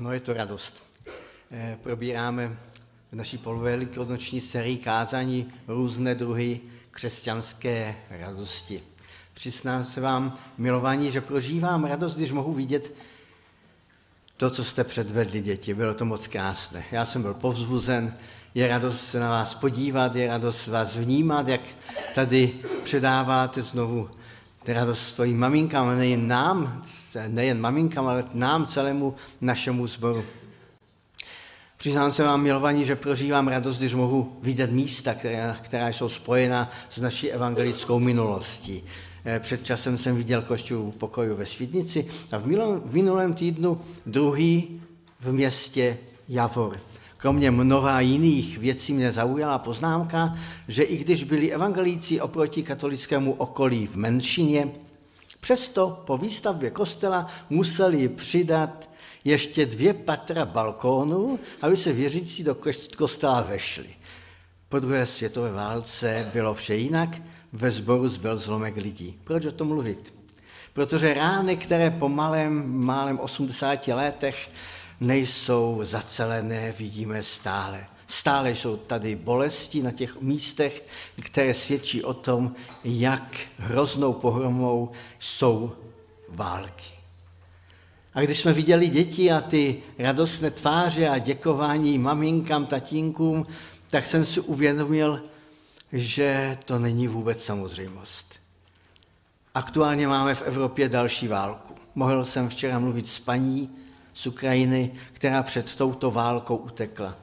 Ano, je to radost. Eh, probíráme v naší polovelikonoční sérii kázání různé druhy křesťanské radosti. Přiznám se vám, milovaní, že prožívám radost, když mohu vidět to, co jste předvedli, děti. Bylo to moc krásné. Já jsem byl povzbuzen, je radost se na vás podívat, je radost vás vnímat, jak tady předáváte znovu radost svým maminkám, ale nejen nám, nejen maminkám, ale nám, celému našemu sboru. Přiznám se vám, milovaní, že prožívám radost, když mohu vidět místa, která, která jsou spojena s naší evangelickou minulostí. Eh, před časem jsem viděl košťů pokoju ve Svídnici a v minulém týdnu druhý v městě Javor. Kromě mnoha jiných věcí mě zaujala poznámka, že i když byli evangelíci oproti katolickému okolí v menšině, přesto po výstavbě kostela museli přidat ještě dvě patra balkónů, aby se věřící do kostela vešli. Po druhé světové válce bylo vše jinak, ve sboru zbyl zlomek lidí. Proč o tom mluvit? Protože rány, které po malém, málem 80 letech nejsou zacelené, vidíme stále. Stále jsou tady bolesti na těch místech, které svědčí o tom, jak hroznou pohromou jsou války. A když jsme viděli děti a ty radostné tváře a děkování maminkám, tatínkům, tak jsem si uvědomil, že to není vůbec samozřejmost. Aktuálně máme v Evropě další válku. Mohl jsem včera mluvit s paní z Ukrajiny, která před touto válkou utekla.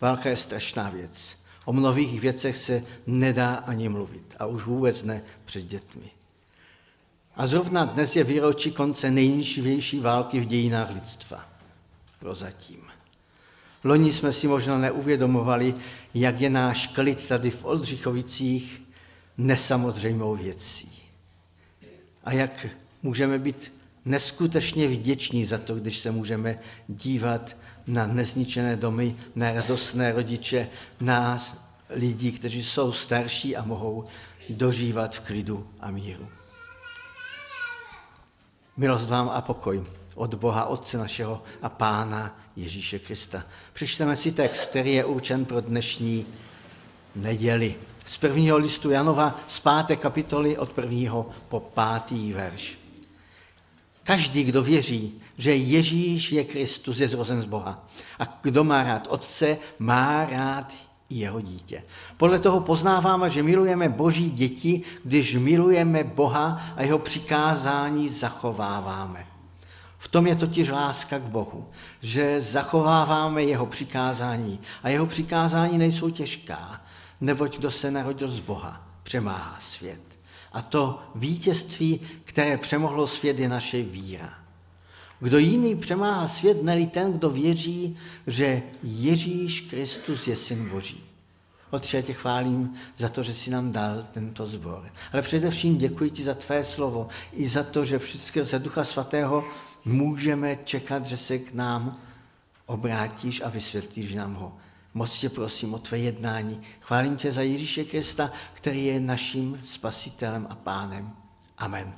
Válka je strašná věc. O mnohých věcech se nedá ani mluvit a už vůbec ne před dětmi. A zrovna dnes je výročí konce nejnižší války v dějinách lidstva. Prozatím. Loni jsme si možná neuvědomovali, jak je náš klid tady v Oldřichovicích nesamozřejmou věcí. A jak můžeme být neskutečně vděční za to, když se můžeme dívat na nezničené domy, na radostné rodiče, na lidi, kteří jsou starší a mohou dožívat v klidu a míru. Milost vám a pokoj od Boha Otce našeho a Pána Ježíše Krista. Přečteme si text, který je určen pro dnešní neděli. Z prvního listu Janova z páté kapitoly od prvního po pátý verš. Každý, kdo věří, že Ježíš je Kristus, je zrozen z Boha. A kdo má rád Otce, má rád jeho dítě. Podle toho poznáváme, že milujeme Boží děti, když milujeme Boha a jeho přikázání zachováváme. V tom je totiž láska k Bohu, že zachováváme jeho přikázání a jeho přikázání nejsou těžká, neboť kdo se narodil z Boha, přemáhá svět. A to vítězství, které přemohlo svět, je naše víra. Kdo jiný přemáhá svět, neli ten, kdo věří, že Ježíš Kristus je syn Boží. Otče, tě chválím za to, že jsi nám dal tento zbor. Ale především děkuji ti za tvé slovo i za to, že všechno ze Ducha Svatého můžeme čekat, že se k nám obrátíš a vysvětlíš nám ho. Moc tě prosím o tvé jednání. Chválím tě za Ježíše Krista, který je naším spasitelem a pánem. Amen.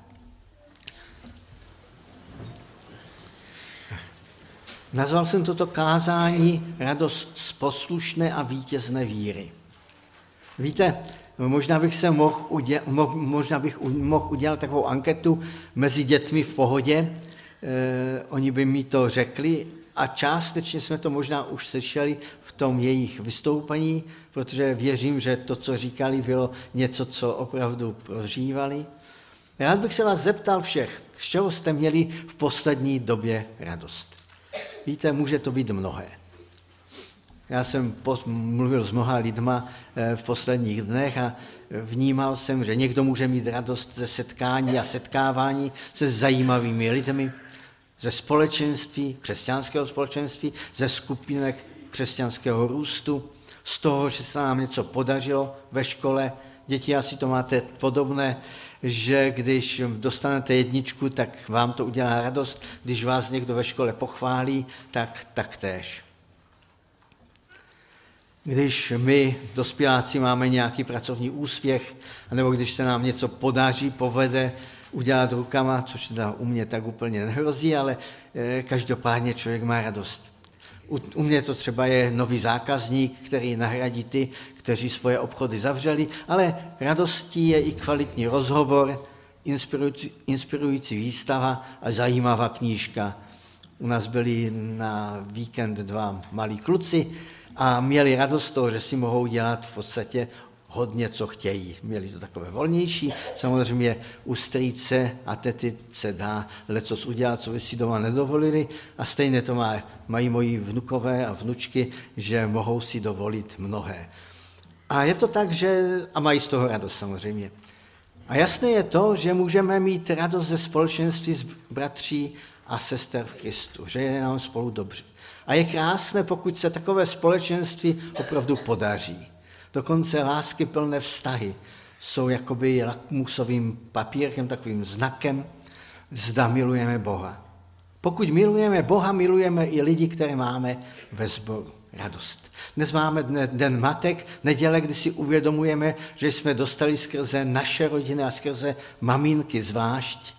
Nazval jsem toto kázání radost z poslušné a vítězné víry. Víte, možná bych se mohl udělat, možná bych mohl udělat takovou anketu mezi dětmi v pohodě. Eh, oni by mi to řekli a částečně jsme to možná už slyšeli v tom jejich vystoupení, protože věřím, že to, co říkali, bylo něco, co opravdu prožívali. Rád bych se vás zeptal všech, z čeho jste měli v poslední době radost. Víte, může to být mnohé. Já jsem mluvil s mnoha lidma eh, v posledních dnech a vnímal jsem, že někdo může mít radost ze setkání a setkávání se zajímavými lidmi, ze společenství, křesťanského společenství, ze skupinek křesťanského růstu, z toho, že se nám něco podařilo ve škole. Děti, asi to máte podobné, že když dostanete jedničku, tak vám to udělá radost, když vás někdo ve škole pochválí, tak taktéž. Když my, dospěláci, máme nějaký pracovní úspěch, nebo když se nám něco podaří, povede, udělat rukama, což teda u mě tak úplně nehrozí, ale eh, každopádně člověk má radost. U, mě to třeba je nový zákazník, který nahradí ty, kteří svoje obchody zavřeli, ale radostí je i kvalitní rozhovor, inspirující, inspirující výstava a zajímavá knížka. U nás byli na víkend dva malí kluci a měli radost toho, že si mohou dělat v podstatě hodně, co chtějí. Měli to takové volnější. Samozřejmě u strýce a tety se dá lecos udělat, co by si doma nedovolili a stejně to má, mají moji vnukové a vnučky, že mohou si dovolit mnohé. A je to tak, že, a mají z toho radost samozřejmě. A jasné je to, že můžeme mít radost ze společenství s bratří a sester v Kristu, že je nám spolu dobře. A je krásné, pokud se takové společenství opravdu podaří. Dokonce lásky plné vztahy jsou jakoby lakmusovým papírkem, takovým znakem, zda milujeme Boha. Pokud milujeme Boha, milujeme i lidi, které máme ve sboru. Radost. Dnes máme den matek, neděle, kdy si uvědomujeme, že jsme dostali skrze naše rodiny a skrze maminky zvlášť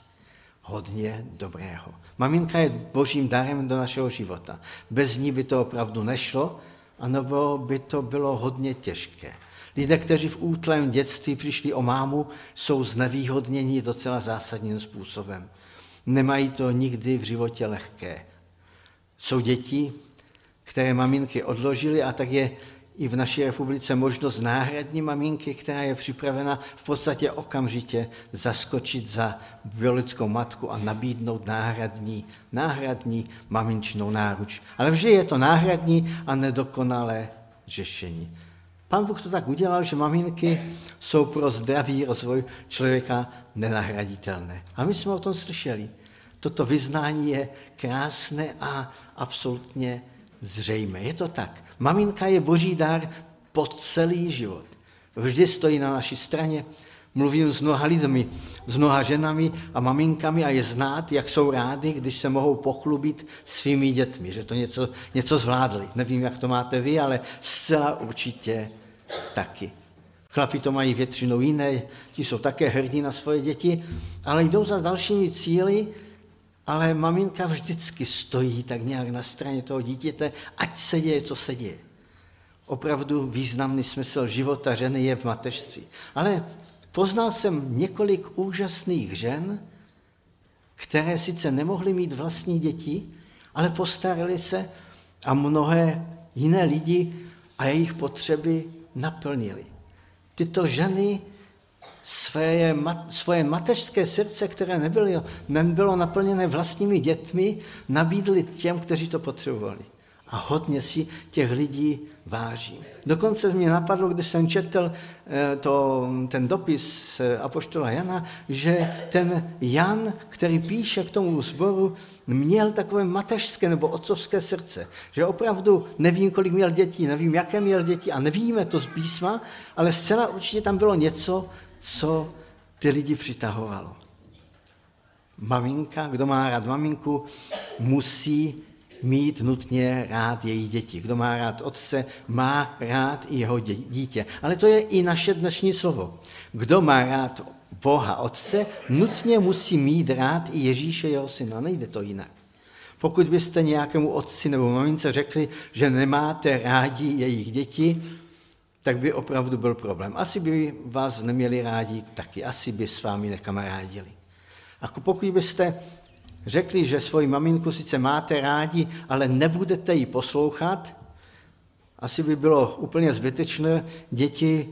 hodně dobrého. Maminka je božím darem do našeho života. Bez ní by to opravdu nešlo, anebo by to bylo hodně těžké. Lidé, kteří v útlém dětství přišli o mámu, jsou znevýhodněni docela zásadním způsobem. Nemají to nikdy v životě lehké. Jsou děti, které maminky odložily a tak je i v naší republice možnost náhradní maminky, která je připravena v podstatě okamžitě zaskočit za biologickou matku a nabídnout náhradní, náhradní maminčnou náruč. Ale vždy je to náhradní a nedokonalé řešení. Pán Bůh to tak udělal, že maminky jsou pro zdravý rozvoj člověka nenahraditelné. A my jsme o tom slyšeli. Toto vyznání je krásné a absolutně zřejmé. Je to tak. Maminka je boží dár po celý život. Vždy stojí na naší straně. Mluvím s mnoha lidmi, s mnoha ženami a maminkami a je znát, jak jsou rádi, když se mohou pochlubit svými dětmi, že to něco, něco zvládli. Nevím, jak to máte vy, ale zcela určitě taky. Chlapi to mají většinou jiné, ti jsou také hrdí na svoje děti, ale jdou za dalšími cíly, ale maminka vždycky stojí tak nějak na straně toho dítěte, ať se děje, co se děje. Opravdu významný smysl života ženy je v mateřství. Ale poznal jsem několik úžasných žen, které sice nemohly mít vlastní děti, ale postarali se a mnohé jiné lidi a jejich potřeby naplnili. Tyto ženy své, svoje mateřské srdce, které nebylo, nebylo naplněné vlastními dětmi, nabídli těm, kteří to potřebovali. A hodně si těch lidí vážím. Dokonce mě napadlo, když jsem četl eh, to, ten dopis Apoštola Jana, že ten Jan, který píše k tomu sboru, měl takové mateřské nebo otcovské srdce. Že opravdu nevím, kolik měl dětí, nevím, jaké měl děti a nevíme to z písma, ale zcela určitě tam bylo něco, co ty lidi přitahovalo. Maminka, kdo má rád maminku, musí mít nutně rád její děti. Kdo má rád otce, má rád i jeho dítě. Ale to je i naše dnešní slovo. Kdo má rád Boha Otce, nutně musí mít rád i Ježíše, jeho syna. Nejde to jinak. Pokud byste nějakému otci nebo mamince řekli, že nemáte rádi jejich děti, tak by opravdu byl problém. Asi by vás neměli rádi taky, asi by s vámi nekamarádili. A pokud byste řekli, že svoji maminku sice máte rádi, ale nebudete ji poslouchat, asi by bylo úplně zbytečné děti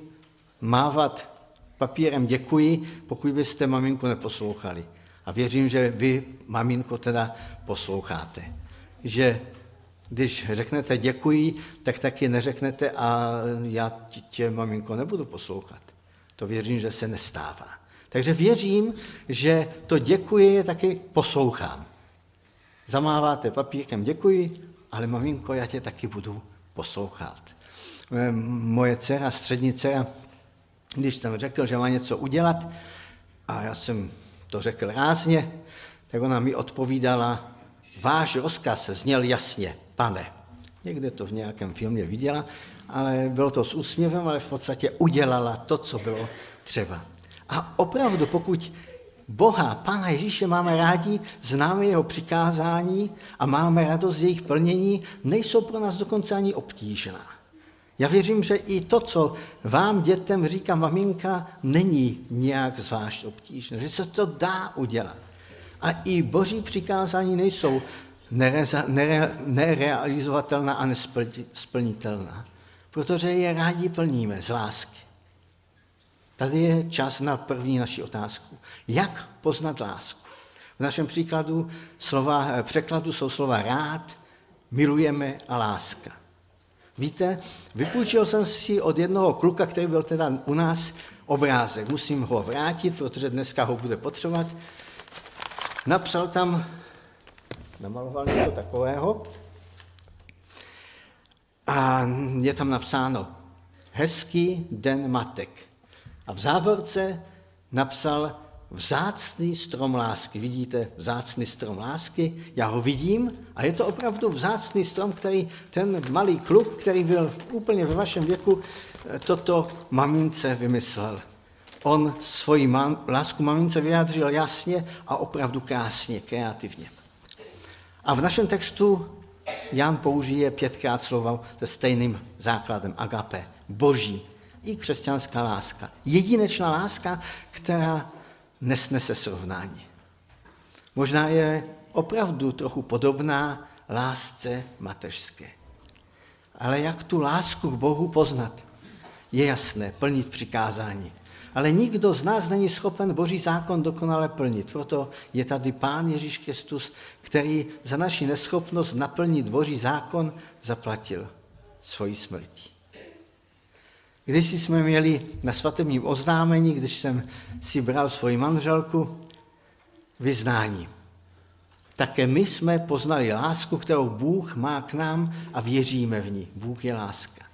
mávat papírem děkuji, pokud byste maminku neposlouchali. A věřím, že vy, maminko, teda posloucháte. Že když řeknete děkuji, tak taky neřeknete a já tě, maminko, nebudu poslouchat. To věřím, že se nestává. Takže věřím, že to děkuji je taky poslouchám. Zamáváte papírkem děkuji, ale maminko, já tě taky budu poslouchat. Moje dcera, střední dcera, když jsem řekl, že má něco udělat, a já jsem to řekl rázně, tak ona mi odpovídala, váš rozkaz zněl jasně, pane. Někde to v nějakém filmě viděla, ale bylo to s úsměvem, ale v podstatě udělala to, co bylo třeba. A opravdu, pokud Boha, Pána Ježíše máme rádi, známe jeho přikázání a máme radost z jejich plnění, nejsou pro nás dokonce ani obtížná. Já věřím, že i to, co vám dětem říká maminka, není nějak zvlášť obtížné, že se to dá udělat. A i boží přikázání nejsou nerealizovatelná a nesplnitelná, protože je rádi plníme z lásky. Tady je čas na první naši otázku. Jak poznat lásku? V našem příkladu slova, eh, překladu jsou slova rád, milujeme a láska. Víte, vypůjčil jsem si od jednoho kluka, který byl teda u nás, obrázek. Musím ho vrátit, protože dneska ho bude potřebovat. Napsal tam, namaloval něco takového a je tam napsáno Hezký den matek. A v závorce napsal vzácný strom lásky. Vidíte, vzácný strom lásky, já ho vidím a je to opravdu vzácný strom, který ten malý kluk, který byl úplně ve vašem věku, toto mamince vymyslel. On svoji lásku mamince vyjádřil jasně a opravdu krásně, kreativně. A v našem textu Jan použije pětkrát slovo se stejným základem agape, boží, i křesťanská láska. Jedinečná láska, která nesnese srovnání. Možná je opravdu trochu podobná lásce mateřské. Ale jak tu lásku k Bohu poznat? Je jasné, plnit přikázání. Ale nikdo z nás není schopen Boží zákon dokonale plnit. Proto je tady Pán Ježíš Kristus, který za naši neschopnost naplnit Boží zákon zaplatil svoji smrtí. Když jsme měli na svatebním oznámení, když jsem si bral svoji manželku, vyznání. Také my jsme poznali lásku, kterou Bůh má k nám a věříme v ní. Bůh je láska.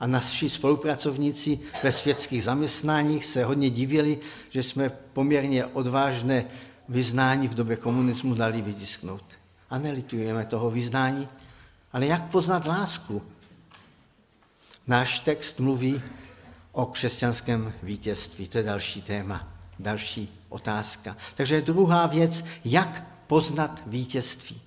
A naši spolupracovníci ve světských zaměstnáních se hodně divili, že jsme poměrně odvážné vyznání v době komunismu dali vytisknout. A nelitujeme toho vyznání, ale jak poznat lásku, Náš text mluví o křesťanském vítězství. To je další téma, další otázka. Takže druhá věc, jak poznat vítězství.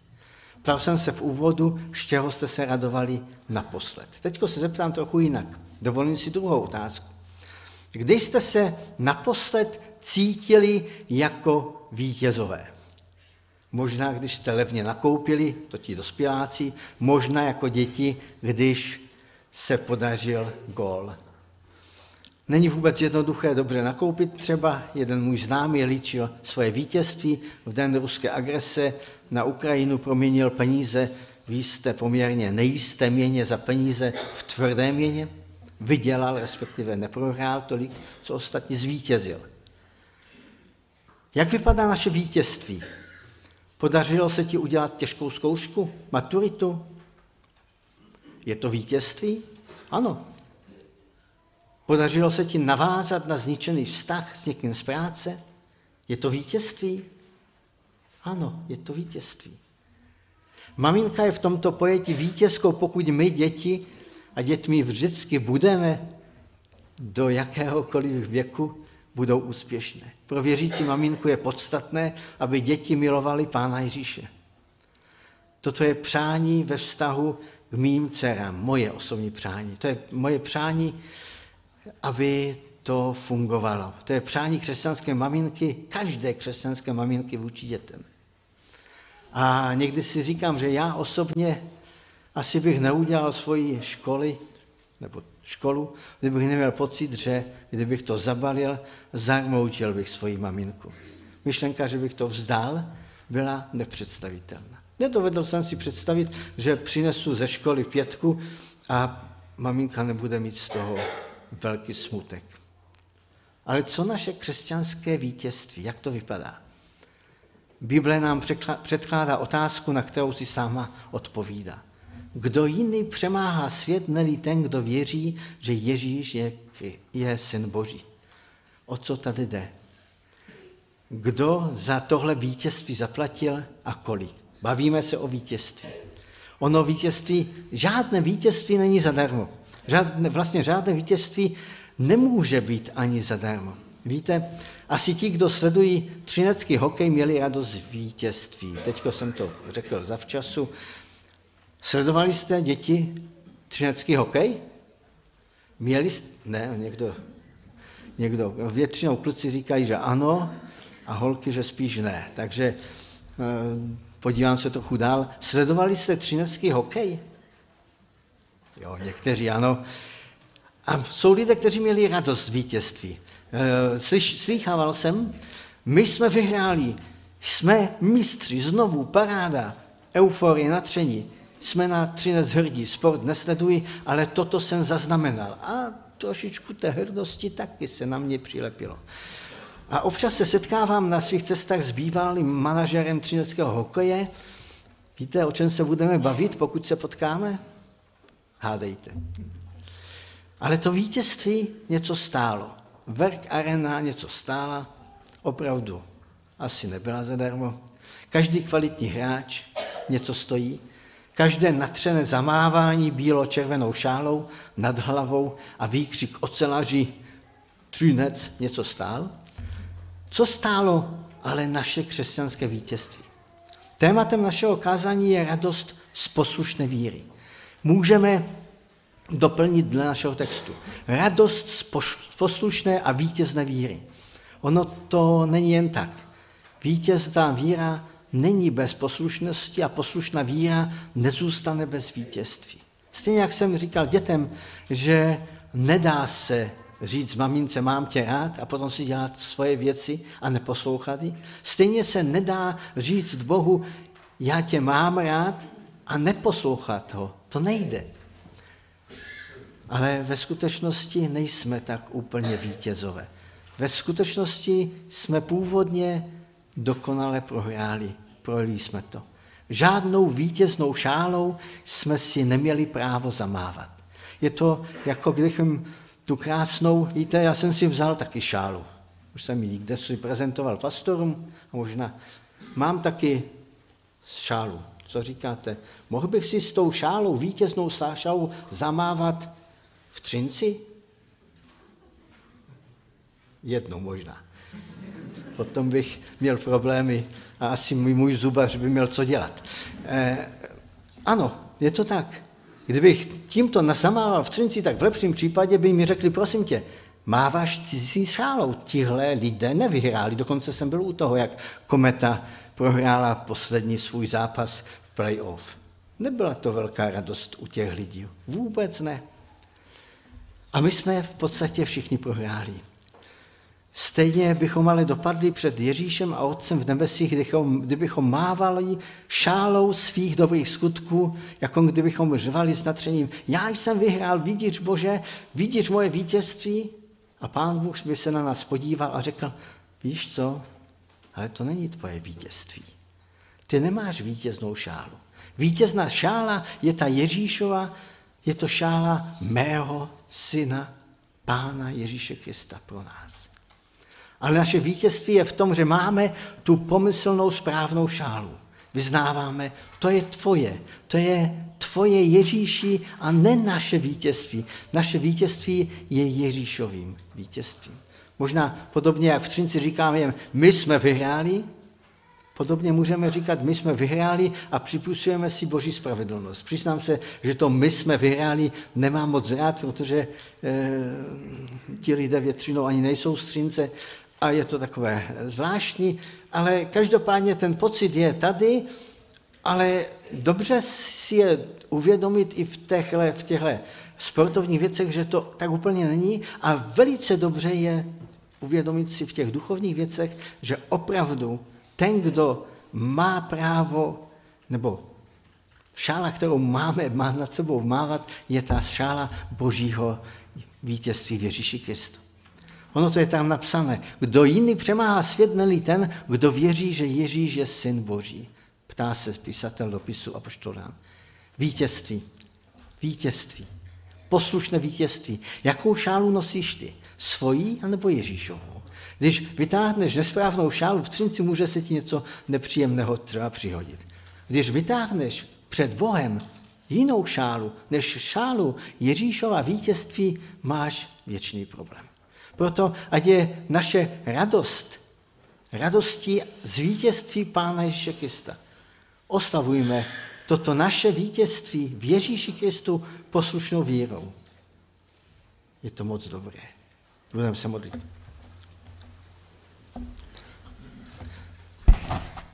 Ptal jsem se v úvodu, z čeho jste se radovali naposled. Teď se zeptám trochu jinak. Dovolím si druhou otázku. Když jste se naposled cítili jako vítězové? Možná, když jste levně nakoupili, to ti dospěláci, možná jako děti, když se podařil gol. Není vůbec jednoduché dobře nakoupit. Třeba jeden můj známý líčil svoje vítězství v den ruské agrese na Ukrajinu, proměnil peníze v jisté poměrně nejisté měně za peníze v tvrdé měně. Vydělal, respektive neprohrál tolik, co ostatní zvítězil. Jak vypadá naše vítězství? Podařilo se ti udělat těžkou zkoušku, maturitu, je to vítězství? Ano. Podařilo se ti navázat na zničený vztah s někým z práce? Je to vítězství? Ano, je to vítězství. Maminka je v tomto pojetí vítězkou, pokud my děti a dětmi vždycky budeme do jakéhokoliv věku, budou úspěšné. Pro věřící maminku je podstatné, aby děti milovali Pána Ježíše. Toto je přání ve vztahu k mým dcerám, moje osobní přání. To je moje přání, aby to fungovalo. To je přání křesťanské maminky, každé křesťanské maminky vůči dětem. A někdy si říkám, že já osobně asi bych neudělal svoji školy, nebo školu, kdybych neměl pocit, že kdybych to zabalil, zarmoutil bych svoji maminku. Myšlenka, že bych to vzdal, byla nepředstavitelná. Nedovedl jsem si představit, že přinesu ze školy pětku a maminka nebude mít z toho velký smutek. Ale co naše křesťanské vítězství? Jak to vypadá? Bible nám předkládá otázku, na kterou si sama odpovídá. Kdo jiný přemáhá svět, nelí ten, kdo věří, že Ježíš je, je syn Boží. O co tady jde? Kdo za tohle vítězství zaplatil a kolik? Bavíme se o vítězství. Ono vítězství, žádné vítězství není zadarmo. Žádné, vlastně žádné vítězství nemůže být ani zadarmo. Víte, asi ti, kdo sledují třinecký hokej, měli radost z vítězství. Teď jsem to řekl zavčasu. Sledovali jste děti třinecký hokej? Měli jste? Ne, někdo, někdo. Většinou kluci říkají, že ano, a holky, že spíš ne. Takže eh, podívám se trochu dál. Sledovali jste třinecký hokej? Jo, někteří ano. A jsou lidé, kteří měli radost vítězství. Eh, slyš, slychával jsem, my jsme vyhráli, jsme mistři, znovu, paráda, euforie, natření. Jsme na Třinec hrdí, sport nesleduji, ale toto jsem zaznamenal. A trošičku té hrdosti taky se na mě přilepilo. A občas se setkávám na svých cestách s bývalým manažerem třineckého hokeje. Víte, o čem se budeme bavit, pokud se potkáme? Hádejte. Ale to vítězství něco stálo. Verk Arena něco stála, opravdu asi nebyla zadarmo. Každý kvalitní hráč něco stojí. Každé natřené zamávání bílo-červenou šálou nad hlavou a výkřik ocelaři Třinec něco stál. Co stálo ale naše křesťanské vítězství? Tématem našeho kázání je radost z poslušné víry. Můžeme doplnit dle našeho textu. Radost z poslušné a vítězné víry. Ono to není jen tak. Vítězná víra není bez poslušnosti a poslušná víra nezůstane bez vítězství. Stejně jak jsem říkal dětem, že nedá se říct mamince, mám tě rád a potom si dělat svoje věci a neposlouchat ji. Stejně se nedá říct Bohu, já tě mám rád a neposlouchat ho. To nejde. Ale ve skutečnosti nejsme tak úplně vítězové. Ve skutečnosti jsme původně dokonale prohráli. Projeli jsme to. Žádnou vítěznou šálou jsme si neměli právo zamávat. Je to jako kdybychom tu krásnou, víte, já jsem si vzal taky šálu. Už jsem ji kde si prezentoval pastorům a možná mám taky šálu. Co říkáte? Mohl bych si s tou šálou, vítěznou šálou zamávat v Třinci? Jednou možná. Potom bych měl problémy a asi můj zubař by měl co dělat. Eh, ano, je to tak. Kdybych tímto nasamával v Třinci, tak v lepším případě by mi řekli, prosím tě, máváš cizí šálou. Tihle lidé nevyhráli. Dokonce jsem byl u toho, jak Kometa prohrála poslední svůj zápas playoff. Nebyla to velká radost u těch lidí. Vůbec ne. A my jsme v podstatě všichni prohráli. Stejně bychom ale dopadli před Ježíšem a Otcem v nebesích, kdybychom, kdybychom mávali šálou svých dobrých skutků, jako kdybychom řvali s natřením, já jsem vyhrál, vidíš Bože, vidíš moje vítězství? A pán Bůh by se na nás podíval a řekl, víš co, ale to není tvoje vítězství. Ty nemáš vítěznou šálu. Vítězná šála je ta Ježíšova, je to šála mého syna, pána Ježíše Krista pro nás. Ale naše vítězství je v tom, že máme tu pomyslnou správnou šálu. Vyznáváme, to je tvoje, to je tvoje Ježíši a ne naše vítězství. Naše vítězství je Ježíšovým vítězstvím. Možná podobně, jak v Třinci říkáme, my jsme vyhráli, podobně můžeme říkat, my jsme vyhráli a připusujeme si Boží spravedlnost. Přiznám se, že to my jsme vyhráli nemám moc rád, protože e, ti lidé většinou ani nejsou z Třince, a je to takové zvláštní, ale každopádně ten pocit je tady, ale dobře si je uvědomit i v těchto, v těchto sportovních věcech, že to tak úplně není a velice dobře je uvědomit si v těch duchovních věcech, že opravdu ten, kdo má právo, nebo šála, kterou máme, má nad sebou mávat, je ta šála božího vítězství v Ježíši Kristu. Ono to je tam napsané. Kdo jiný přemáhá svět, nelí ten, kdo věří, že Ježíš je syn Boží. Ptá se písatel dopisu Apoštolán. Vítězství. Vítězství. Poslušné vítězství. Jakou šálu nosíš ty? Svojí anebo Ježíšovou? Když vytáhneš nesprávnou šálu v třinci, může se ti něco nepříjemného třeba přihodit. Když vytáhneš před Bohem jinou šálu než šálu Ježíšova vítězství, máš věčný problém. Proto ať je naše radost radostí z vítězství Pána Ježíše Krista. Oslavujme toto naše vítězství v Ježíši Kristu poslušnou vírou. Je to moc dobré. Budeme se modlit.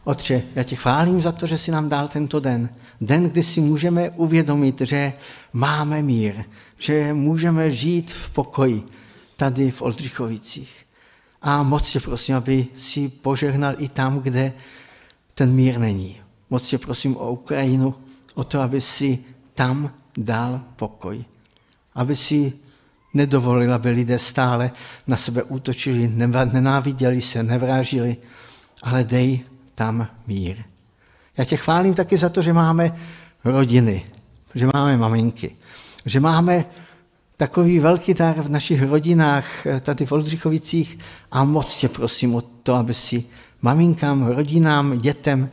Otče, já tě chválím za to, že jsi nám dal tento den. Den, kdy si můžeme uvědomit, že máme mír, že můžeme žít v pokoji tady v Oldřichovicích. A moc tě prosím, aby si požehnal i tam, kde ten mír není. Moc tě prosím o Ukrajinu, o to, aby si tam dal pokoj. Aby si nedovolil, aby lidé stále na sebe útočili, nenáviděli se, nevrážili, ale dej tam mír. Já tě chválím taky za to, že máme rodiny, že máme maminky, že máme takový velký dar v našich rodinách tady v Oldřichovicích a moc tě prosím o to, aby si maminkám, rodinám, dětem,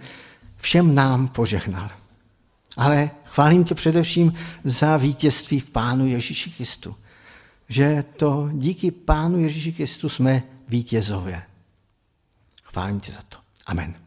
všem nám požehnal. Ale chválím tě především za vítězství v Pánu Ježíši Kristu. Že to díky Pánu Ježíši Kristu jsme vítězové. Chválím tě za to. Amen.